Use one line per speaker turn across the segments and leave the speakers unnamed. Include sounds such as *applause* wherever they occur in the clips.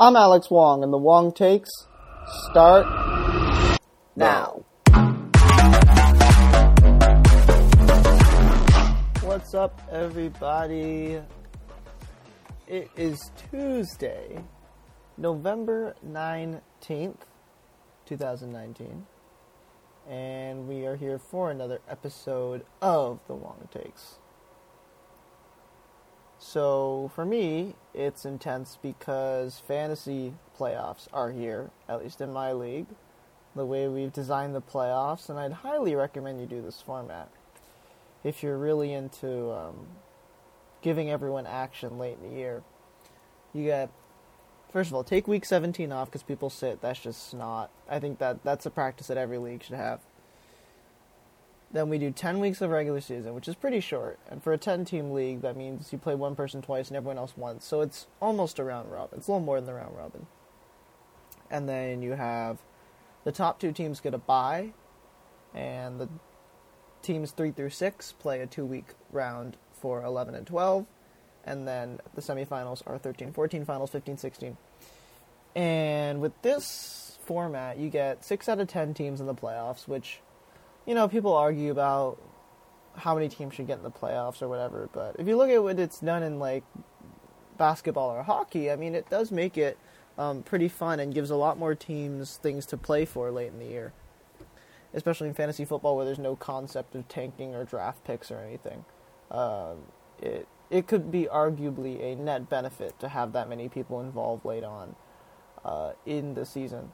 I'm Alex Wong, and the Wong takes start now. What's up, everybody? It is Tuesday, November 19th, 2019, and we are here for another episode of the Wong Takes. So for me, it's intense because fantasy playoffs are here, at least in my league, the way we've designed the playoffs, and I'd highly recommend you do this format if you're really into um, giving everyone action late in the year. You get first of all, take week 17 off because people sit. That's just not. I think that that's a practice that every league should have. Then we do 10 weeks of regular season, which is pretty short. And for a 10 team league, that means you play one person twice and everyone else once. So it's almost a round robin. It's a little more than the round robin. And then you have the top two teams get a bye, and the teams 3 through 6 play a two week round for 11 and 12. And then the semifinals are 13 14, finals 15 16. And with this format, you get 6 out of 10 teams in the playoffs, which you know, people argue about how many teams should get in the playoffs or whatever, but if you look at what it's done in like basketball or hockey, I mean, it does make it um, pretty fun and gives a lot more teams things to play for late in the year. Especially in fantasy football, where there's no concept of tanking or draft picks or anything, um, it it could be arguably a net benefit to have that many people involved late on uh, in the season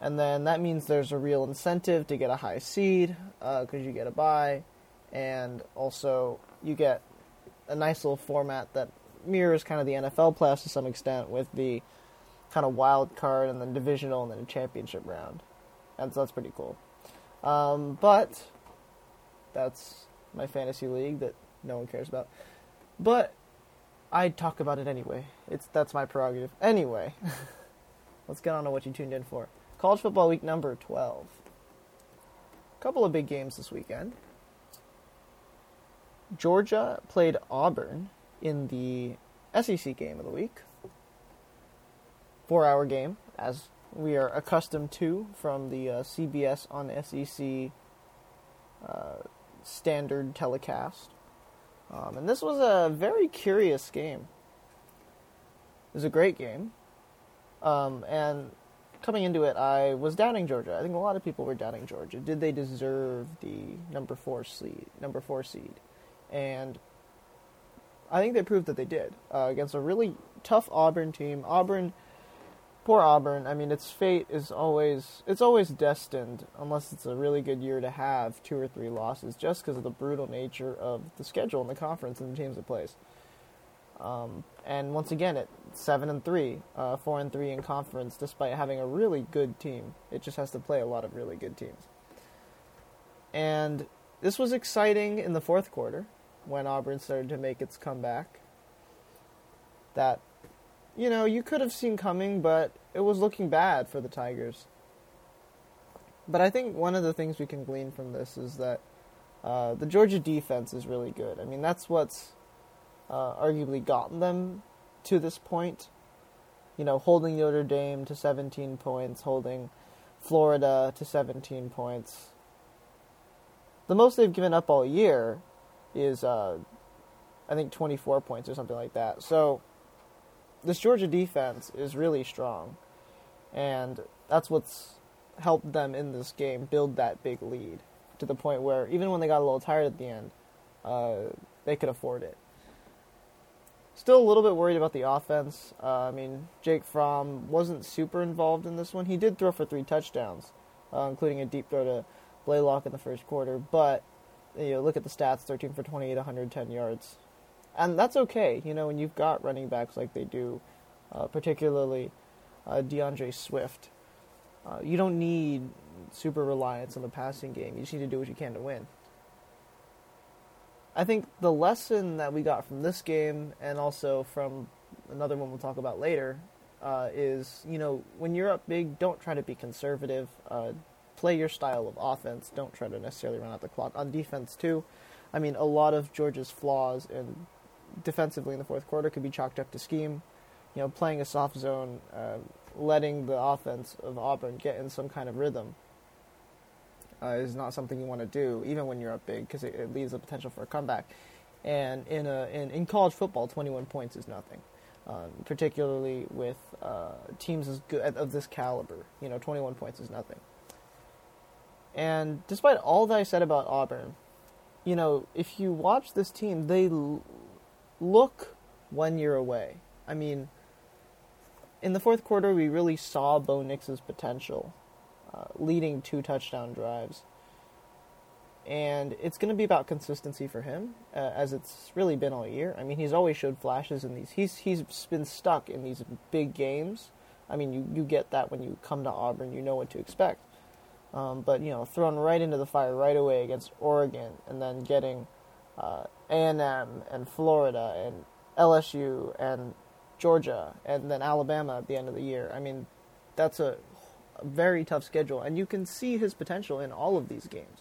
and then that means there's a real incentive to get a high seed because uh, you get a bye, and also you get a nice little format that mirrors kind of the NFL playoffs to some extent with the kind of wild card and then divisional and then a championship round, and so that's pretty cool. Um, but that's my fantasy league that no one cares about. But I talk about it anyway. It's that's my prerogative. Anyway, *laughs* let's get on to what you tuned in for. College football week number 12. A couple of big games this weekend. Georgia played Auburn in the SEC game of the week. Four hour game, as we are accustomed to from the uh, CBS on SEC uh, standard telecast. Um, and this was a very curious game. It was a great game. Um, and coming into it, I was doubting Georgia. I think a lot of people were doubting Georgia. Did they deserve the number four seed? Number four seed, and I think they proved that they did uh, against a really tough Auburn team. Auburn, poor Auburn. I mean, its fate is always it's always destined, unless it's a really good year, to have two or three losses, just because of the brutal nature of the schedule and the conference and the teams it plays. Um, and once again, at seven and three, uh, four and three in conference, despite having a really good team. It just has to play a lot of really good teams. And this was exciting in the fourth quarter when Auburn started to make its comeback. That, you know, you could have seen coming, but it was looking bad for the Tigers. But I think one of the things we can glean from this is that uh, the Georgia defense is really good. I mean, that's what's uh, arguably gotten them to this point. You know, holding Notre Dame to 17 points, holding Florida to 17 points. The most they've given up all year is, uh, I think, 24 points or something like that. So, this Georgia defense is really strong. And that's what's helped them in this game build that big lead to the point where even when they got a little tired at the end, uh, they could afford it. Still a little bit worried about the offense. Uh, I mean, Jake Fromm wasn't super involved in this one. He did throw for three touchdowns, uh, including a deep throw to Blaylock in the first quarter. But you know, look at the stats: 13 for 28, 110 yards, and that's okay. You know, when you've got running backs like they do, uh, particularly uh, D'Andre Swift, uh, you don't need super reliance on the passing game. You just need to do what you can to win. I think the lesson that we got from this game and also from another one we'll talk about later uh, is you know when you're up big, don't try to be conservative. Uh, play your style of offense. Don't try to necessarily run out the clock on defense too. I mean, a lot of Georgia's flaws in defensively in the fourth quarter could be chalked up to scheme. you know, playing a soft zone, uh, letting the offense of Auburn get in some kind of rhythm uh, is not something you want to do, even when you're up big, because it, it, leaves the potential for a comeback. And in a in, in college football, 21 points is nothing, um, particularly with uh, teams as good of this caliber. You know, 21 points is nothing. And despite all that I said about Auburn, you know, if you watch this team, they l- look one year away. I mean, in the fourth quarter, we really saw Bo Nix's potential, leading two touchdown drives. And it's going to be about consistency for him, uh, as it's really been all year. I mean, he's always showed flashes in these. He's he's been stuck in these big games. I mean, you, you get that when you come to Auburn, you know what to expect. Um, but you know, thrown right into the fire right away against Oregon, and then getting uh, A&M and Florida and LSU and Georgia, and then Alabama at the end of the year. I mean, that's a, a very tough schedule, and you can see his potential in all of these games.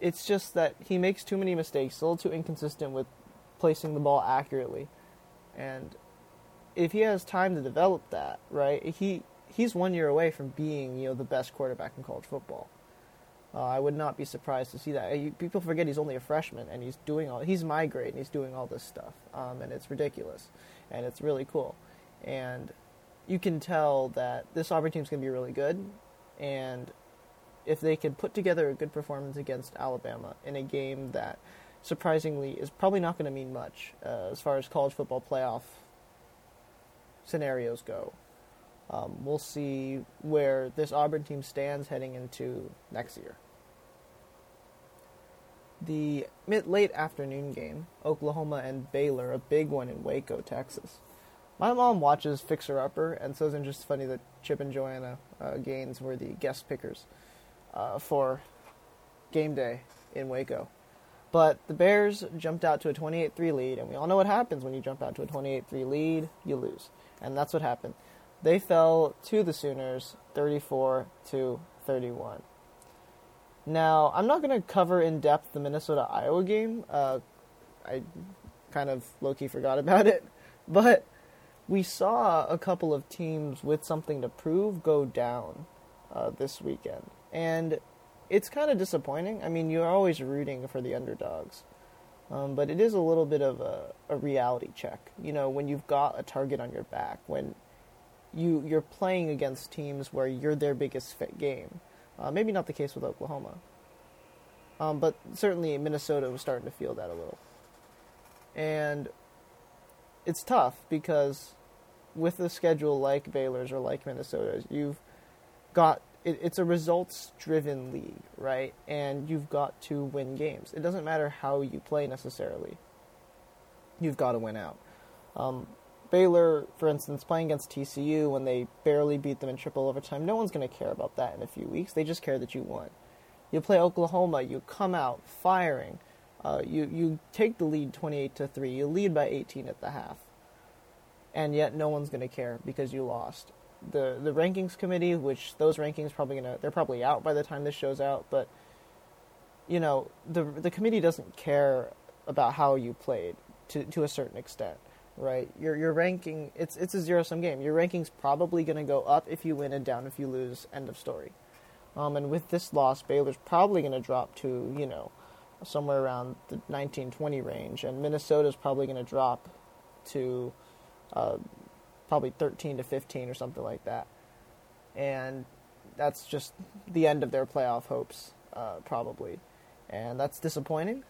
It's just that he makes too many mistakes, a little too inconsistent with placing the ball accurately, and if he has time to develop that, right, he he's one year away from being you know the best quarterback in college football. Uh, I would not be surprised to see that. People forget he's only a freshman and he's doing all. He's my grade and he's doing all this stuff, um, and it's ridiculous, and it's really cool, and you can tell that this Auburn team's going to be really good, and if they can put together a good performance against Alabama in a game that surprisingly is probably not going to mean much uh, as far as college football playoff scenarios go. Um, we'll see where this Auburn team stands heading into next year the mid late afternoon game, Oklahoma and Baylor, a big one in Waco, Texas. My mom watches Fixer Upper, and so it's just funny that Chip and Joanna uh, Gaines were the guest pickers uh, for game day in Waco. But the Bears jumped out to a 28 3 lead, and we all know what happens when you jump out to a 28 3 lead, you lose. And that's what happened. They fell to the Sooners 34 to 31. Now, I'm not going to cover in depth the Minnesota Iowa game. Uh, I kind of low key forgot about it. *laughs* But we saw a couple of teams with something to prove go down uh, this weekend. And it's kind of disappointing. I mean, you're always rooting for the underdogs. Um, but it is a little bit of a, a reality check. You know, when you've got a target on your back, when you you're playing against teams where you're their biggest fit game. Uh, maybe not the case with Oklahoma. Um, but certainly Minnesota was starting to feel that a little. And it's tough because with a schedule like Baylor's or like Minnesota's, you've got it, it's a results driven league, right? And you've got to win games. It doesn't matter how you play necessarily. You've got to win out. Um, Baylor, for instance, playing against TCU when they barely beat them in triple overtime, no one's going to care about that in a few weeks. They just care that you won. You play Oklahoma, you come out firing. Uh, you you take the lead 28 to 3. You lead by 18 at the half. And yet no one's going to care because you lost. The the rankings committee, which those rankings probably to they're probably out by the time this show's out, but you know, the the committee doesn't care about how you played to to a certain extent right? Your your ranking it's it's a zero sum game. Your ranking's probably going to go up if you win and down if you lose. End of story. Um, and with this loss, Baylor's probably going to drop to you know somewhere around the 19-20 range, and Minnesota is probably going to drop to uh, probably 13 to 15 or something like that. And that's just the end of their playoff hopes, uh, probably. And that's disappointing.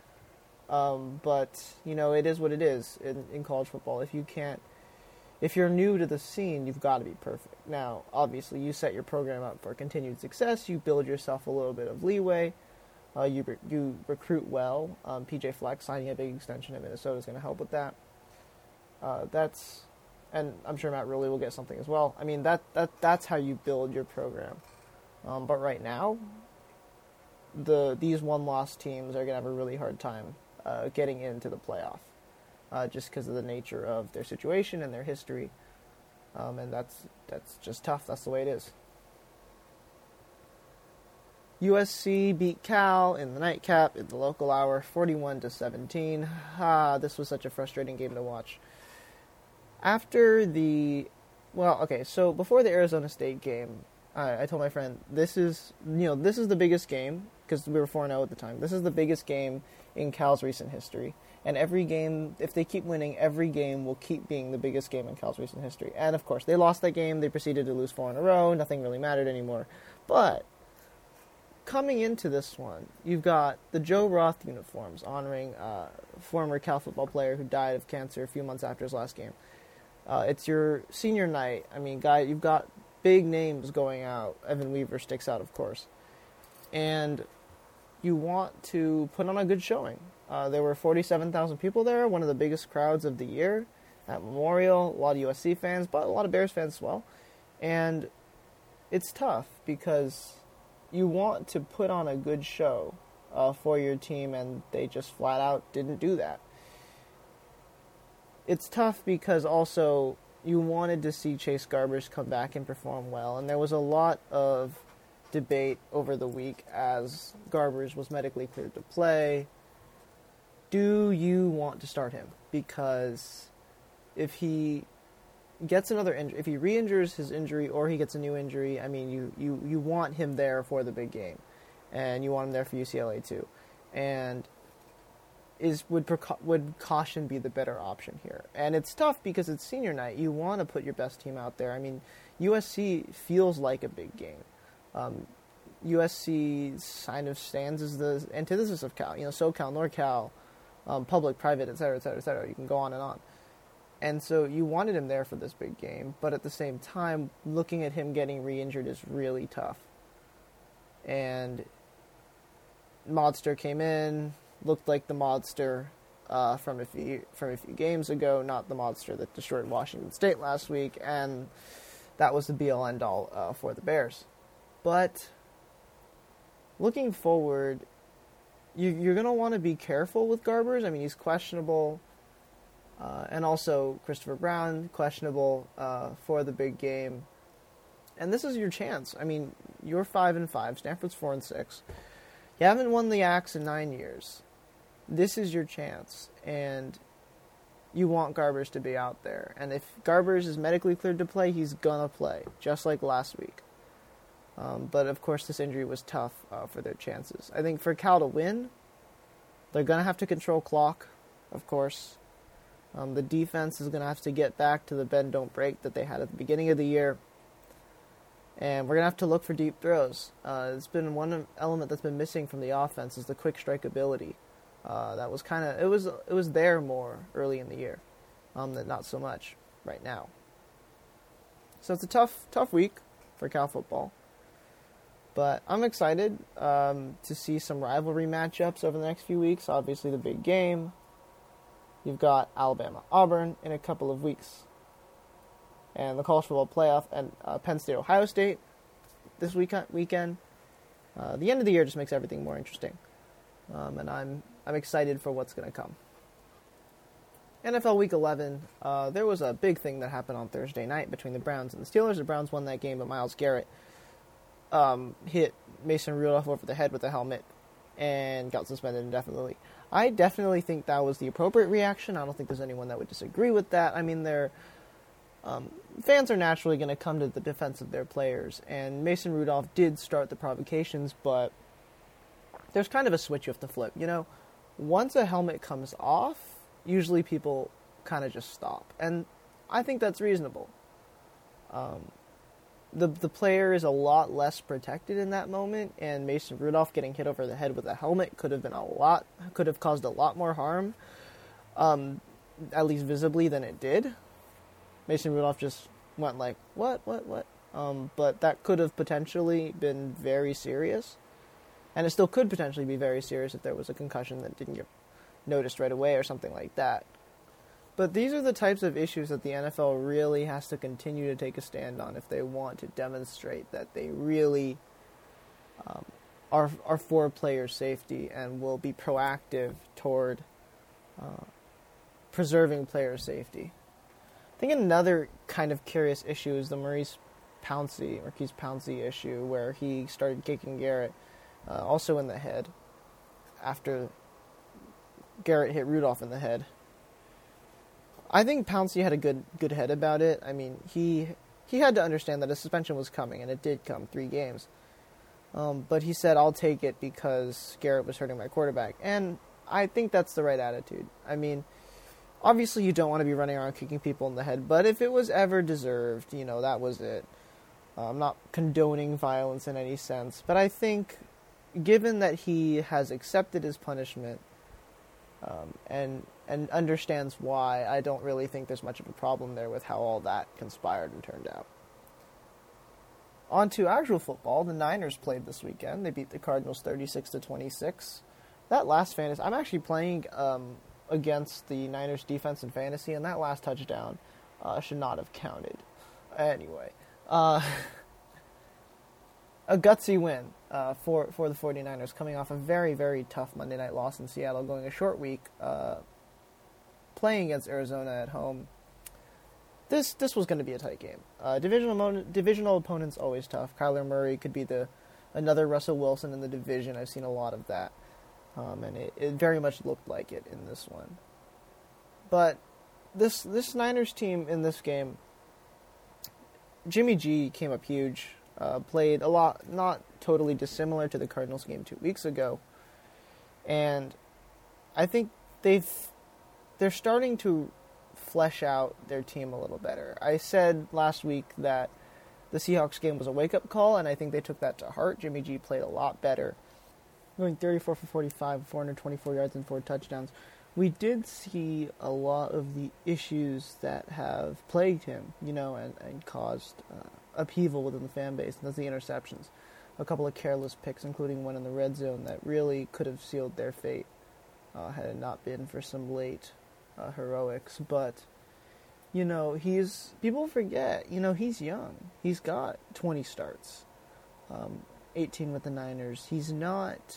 Um, but you know, it is what it is in, in college football. If you can't, if you're new to the scene, you've got to be perfect. Now, obviously, you set your program up for continued success. You build yourself a little bit of leeway. Uh, you re- you recruit well. Um, PJ Fleck signing a big extension at Minnesota is going to help with that. Uh, that's, and I'm sure Matt Rhule will get something as well. I mean that that that's how you build your program. Um, but right now, the these one loss teams are going to have a really hard time uh, getting into the playoff, uh, just because of the nature of their situation and their history, um, and that's that's just tough. That's the way it is. USC beat Cal in the nightcap in the local hour, 41 to 17. Ah, this was such a frustrating game to watch. after the well, okay, so before the Arizona State game, I, I told my friend this is you know this is the biggest game because we were four zero at the time. This is the biggest game in Cal's recent history, and every game, if they keep winning, every game will keep being the biggest game in Cal's recent history. And of course, they lost that game. They proceeded to lose four in a row. Nothing really mattered anymore. But coming into this one, you've got the Joe Roth uniforms honoring a former Cal football player who died of cancer a few months after his last game. Uh, it's your senior night. I mean, guy, you've got big names going out. Evan Weaver sticks out, of course, and you want to put on a good showing. Uh, there were 47,000 people there, one of the biggest crowds of the year at Memorial. A lot of USC fans, but a lot of Bears fans as well. And it's tough because you want to put on a good show uh, for your team, and they just flat out didn't do that. It's tough because also you wanted to see Chase Garbers come back and perform well, and there was a lot of debate over the week as Garbers was medically cleared to play. Do you want to start him? Because if he gets another injury, if he re-injures his injury or he gets a new injury, I mean, you, you, you want him there for the big game, and you want him there for UCLA too, and is would would caution be the better option here? And it's tough because it's senior night. You want to put your best team out there. I mean, USC feels like a big game. Um, USC kind of stands as the antithesis of Cal. You know, SoCal, NorCal, um, public, private, et cetera, et cetera, et cetera. You can go on and on. And so you wanted him there for this big game, but at the same time, looking at him getting re injured is really tough. And Modster came in, looked like the Modster uh, from a few from a few games ago, not the Modster that destroyed Washington State last week, and that was the be all end all uh, for the Bears. But looking forward, you, you're going to want to be careful with Garbers. I mean, he's questionable uh, and also Christopher Brown, questionable uh, for the big game. And this is your chance. I mean, you're five and five. Stanford's four and six. You haven't won the Axe in nine years. This is your chance, and you want Garbers to be out there. And if Garbers is medically cleared to play, he's gonna play, just like last week. Um, but of course, this injury was tough uh, for their chances. I think for Cal to win, they're gonna have to control clock, of course. Um, the defense is going to have to get back to the bend don't break that they had at the beginning of the year. And we're going to have to look for deep throws. Uh, it's been one element that's been missing from the offense is the quick strike ability. Uh, that was kind of it was it was there more early in the year, um, not so much right now. So it's a tough tough week for Cal football, but I'm excited um, to see some rivalry matchups over the next few weeks. Obviously, the big game, You've got Alabama, Auburn in a couple of weeks, and the college football playoff and uh, Penn State, Ohio State this weekend. Weekend. Uh, the end of the year just makes everything more interesting, um, and I'm I'm excited for what's going to come. NFL Week 11, uh, there was a big thing that happened on Thursday night between the Browns and the Steelers. The Browns won that game, but Myles Garrett um, hit Mason Rudolph over the head with a helmet and got suspended indefinitely. I definitely think that was the appropriate reaction. I don't think there's anyone that would disagree with that. I mean, they're um, fans are naturally going to come to the defense of their players, and Mason Rudolph did start the provocations, but there's kind of a switch you have to flip. You know, once a helmet comes off, usually people kind of just stop, and I think that's reasonable. Um, the the player is a lot less protected in that moment, and Mason Rudolph getting hit over the head with a helmet could have been a lot could have caused a lot more harm, um, at least visibly than it did. Mason Rudolph just went like what what what, um, but that could have potentially been very serious, and it still could potentially be very serious if there was a concussion that didn't get noticed right away or something like that. But these are the types of issues that the NFL really has to continue to take a stand on if they want to demonstrate that they really um, are, are for player safety and will be proactive toward uh, preserving player safety. I think another kind of curious issue is the Maurice Pouncey, Maurkice Pouncey issue, where he started kicking Garrett, uh, also in the head, after Garrett hit Rudolph in the head. I think Pouncey had a good good head about it. I mean, he he had to understand that a suspension was coming, and it did come three games. Um, but he said, "I'll take it because Garrett was hurting my quarterback," and I think that's the right attitude. I mean, obviously you don't want to be running around kicking people in the head, but if it was ever deserved, you know, that was it. Uh, I'm not condoning violence in any sense, but I think given that he has accepted his punishment um, and and understands why, I don't really think there's much of a problem there with how all that conspired and turned out. On to actual football, the Niners played this weekend. They beat the Cardinals 36 to 26. That last fantasy, I'm actually playing um, against the Niners defense in fantasy, and that last touchdown uh, should not have counted. Anyway, uh, *laughs* a gutsy win uh, for for the 49ers, coming off a very very tough Monday night loss in Seattle, going a short week, uh, playing against Arizona at home. This this was going to be a tight game. Uh, divisional divisional opponents always tough. Kyler Murray could be the another Russell Wilson in the division. I've seen a lot of that, um, and it, it very much looked like it in this one. But this this Niners team in this game, Jimmy G came up huge. Uh, played a lot, not totally dissimilar to the Cardinals game two weeks ago, and I think they've they're starting to flesh out their team a little better. I said last week that the Seahawks game was a wake up call, and I think they took that to heart. Jimmy G played a lot better, going 34 for 45, 424 yards, and four touchdowns. We did see a lot of the issues that have plagued him, you know, and, and caused uh, upheaval within the fan base, and that's the interceptions. A couple of careless picks, including one in the red zone, that really could have sealed their fate uh, had it not been for some late uh, heroics. But, you know, he's. People forget, you know, he's young. He's got 20 starts, um, 18 with the Niners. He's not.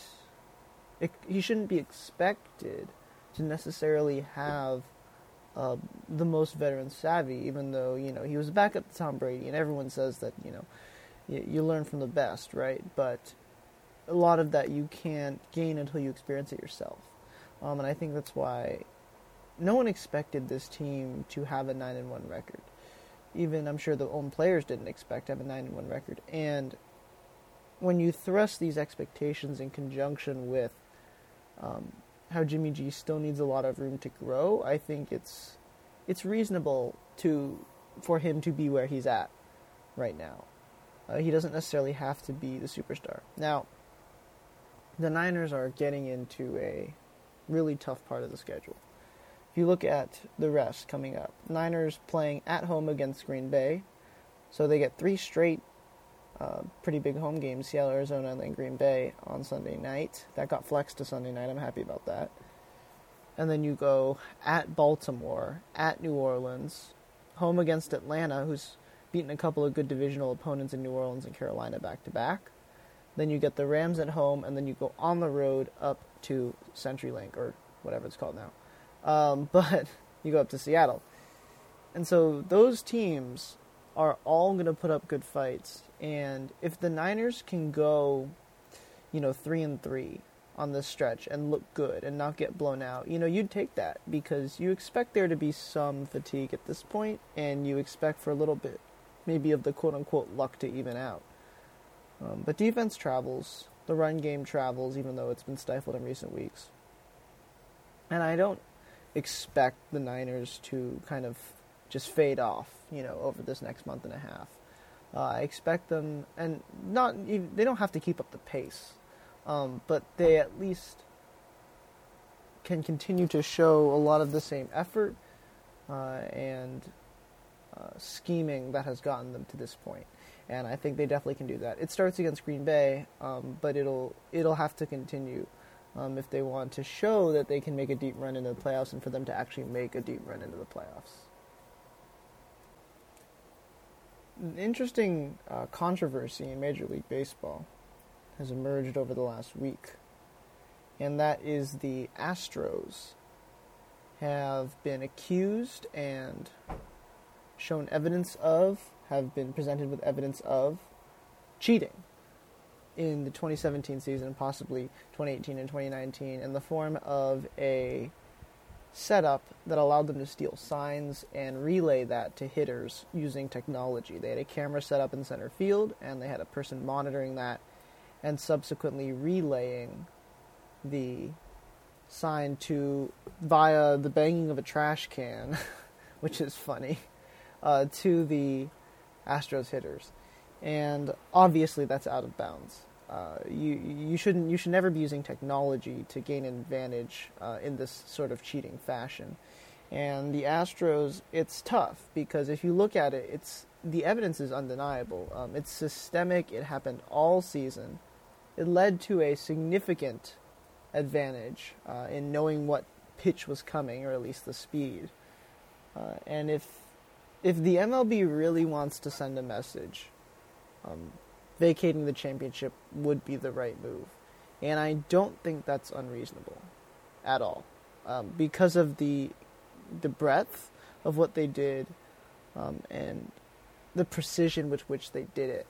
It, he shouldn't be expected to necessarily have uh, the most veteran savvy, even though you know he was back up to Tom Brady, and everyone says that you know you, you learn from the best, right? But a lot of that you can't gain until you experience it yourself, um, and I think that's why no one expected this team to have a nine and one record. Even I'm sure the own players didn't expect to have a nine and one record, and when you thrust these expectations in conjunction with um, how Jimmy G still needs a lot of room to grow, I think it's it's reasonable to for him to be where he's at right now. Uh, he doesn't necessarily have to be the superstar. Now, the Niners are getting into a really tough part of the schedule. You look at the rest coming up, Niners playing at home against Green Bay, so they get three straight uh, pretty big home games Seattle, Arizona, and then Green Bay on Sunday night. That got flexed to Sunday night. I'm happy about that. And then you go at Baltimore, at New Orleans, home against Atlanta, who's beaten a couple of good divisional opponents in New Orleans and Carolina back to back. Then you get the Rams at home, and then you go on the road up to CenturyLink, or whatever it's called now. Um, *laughs* but you go up to Seattle. And so those teams are all going to put up good fights. And if the Niners can go, you know, three and three on this stretch and look good and not get blown out, you know, you'd take that because you expect there to be some fatigue at this point, and you expect for a little bit, maybe of the quote unquote luck to even out. Um, but defense travels, the run game travels, even though it's been stifled in recent weeks. And I don't expect the Niners to kind of just fade off, you know, over this next month and a half. Uh, I expect them, and not they don't have to keep up the pace, um, but they at least can continue to show a lot of the same effort uh, and uh, scheming that has gotten them to this point. And I think they definitely can do that. It starts against Green Bay, um, but it'll it'll have to continue um, if they want to show that they can make a deep run into the playoffs, and for them to actually make a deep run into the playoffs. An interesting uh, controversy in Major League Baseball has emerged over the last week, and that is the Astros have been accused and shown evidence of, have been presented with evidence of cheating in the 2017 season, possibly 2018 and 2019, in the form of a setup that allowed them to steal signs and relay that to hitters using technology. They had a camera set up in center field, and they had a person monitoring that and subsequently relaying the sign to via the banging of a trash can, *laughs* which is funny, uh, to the Astros hitters, and obviously that's out of bounds. Uh, you you shouldn't you should never be using technology to gain an advantage uh, in this sort of cheating fashion. And the Astros, it's tough because if you look at it, it's the evidence is undeniable. Um, it's systemic. It happened all season. It led to a significant advantage uh, in knowing what pitch was coming, or at least the speed. Uh, and if if the MLB really wants to send a message, um, vacating the championship would be the right move. And I don't think that's unreasonable at all. Um, because of the the breadth of what they did um, and the precision with which they did it.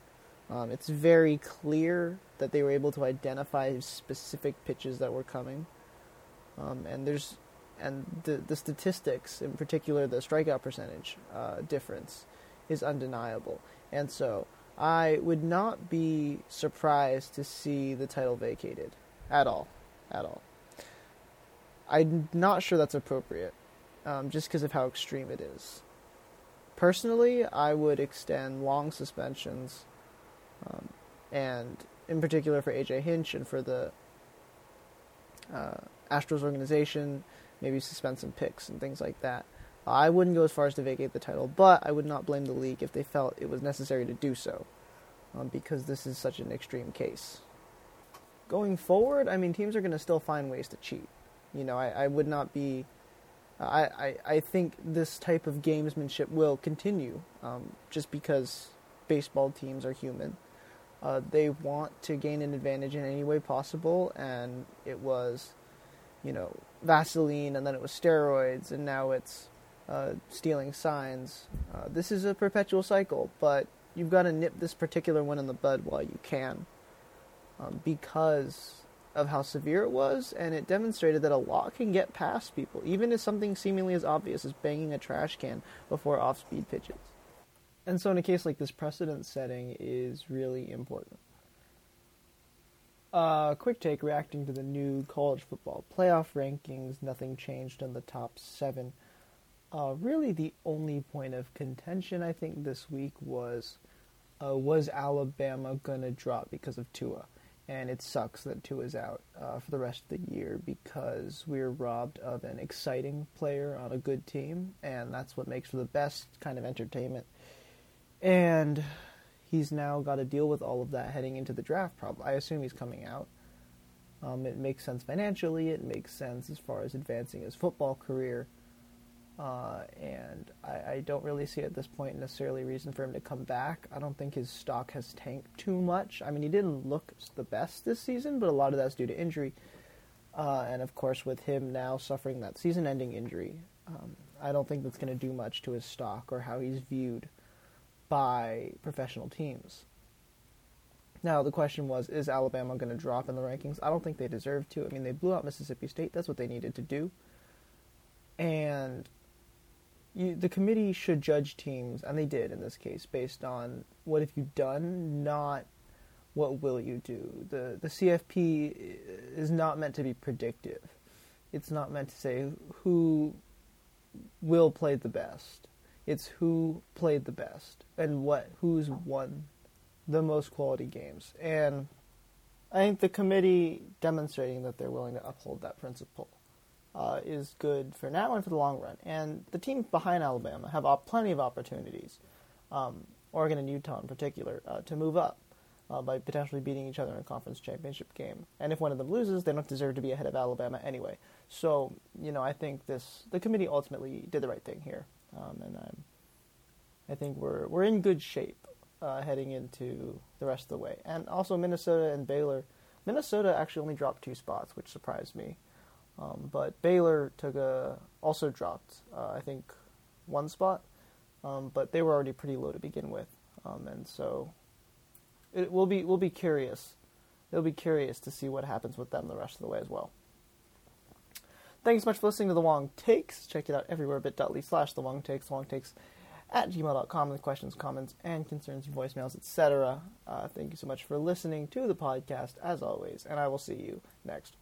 Um, it's very clear that they were able to identify specific pitches that were coming. Um, and there's and the the statistics, in particular the strikeout percentage uh, difference, is undeniable. And so I would not be surprised to see the title vacated at all, at all. I'm not sure that's appropriate, um, just because of how extreme it is. Personally, I would extend long suspensions, um, and in particular for AJ Hinch and for the uh, Astros organization, maybe suspend some picks and things like that. I wouldn't go as far as to vacate the title, but I would not blame the league if they felt it was necessary to do so, um, because this is such an extreme case. Going forward, I mean, teams are going to still find ways to cheat. You know, I, I would not be. I, I, I think this type of gamesmanship will continue, um, just because baseball teams are human. Uh, they want to gain an advantage in any way possible, and it was, you know, Vaseline, and then it was steroids, and now it's uh, stealing signs. Uh, this is a perpetual cycle, but you've got to nip this particular one in the bud while you can, um, because of how severe it was, and it demonstrated that a lot can get past people, even if something seemingly as obvious as banging a trash can before off-speed pitches. And so, in a case like this, precedent setting is really important. Uh, quick take reacting to the new college football playoff rankings. Nothing changed in the top seven. Uh, really, the only point of contention I think this week was uh, was Alabama to drop because of Tua? And it sucks that Tua's out uh, for the rest of the year because we're robbed of an exciting player on a good team, and that's what makes for the best kind of entertainment. And he's now got to deal with all of that heading into the draft. Probably, I assume he's coming out. Um, it makes sense financially. It makes sense as far as advancing his football career. Uh, and I, I, don't really see at this point necessarily reason for him to come back. I don't think his stock has tanked too much. I mean, he didn't look the best this season, but a lot of that's due to injury. Uh, and of course, with him now suffering that season ending injury, um, I don't think that's going to do much to his stock or how he's viewed by professional teams. Now, the question was is Alabama going to drop in the rankings? I don't think they deserve to. I mean, they blew out Mississippi State, that's what they needed to do. And you, the committee should judge teams, and they did in this case, based on what have you done, not what will you do. The the CFP uh, is not meant to be predictive. It's not meant to say who will play the best. It's who played the best and what who's won the most quality games. And I think the committee demonstrating that they're willing to uphold that principle uh, is good for now and for the long run. And the teams behind Alabama have op- plenty of opportunities, um, Oregon and Utah in particular, uh, to move up uh, by potentially beating each other in a conference championship game. And if one of them loses, they don't deserve to be ahead of Alabama anyway. So, you know, I think this the committee ultimately did the right thing here, um, and I'm, I think we're we're in good shape uh, heading into the rest of the way. And also Minnesota and Baylor. Minnesota actually only dropped two spots, which surprised me. Um, but Baylor took a also dropped, uh, I think, one spot, um, but they were already pretty low to begin with, um, and so it will be we'll be curious. It'll be curious to see what happens with them the rest of the way as well. Thanks so much for listening to The Wong Takes. Check it out everywhere, bit.ly slash The Wong Takes, Wong Takes at gmail.com with questions, comments, and concerns, voicemails, etc. Uh, thank you so much for listening to the podcast, as always, and I will see you next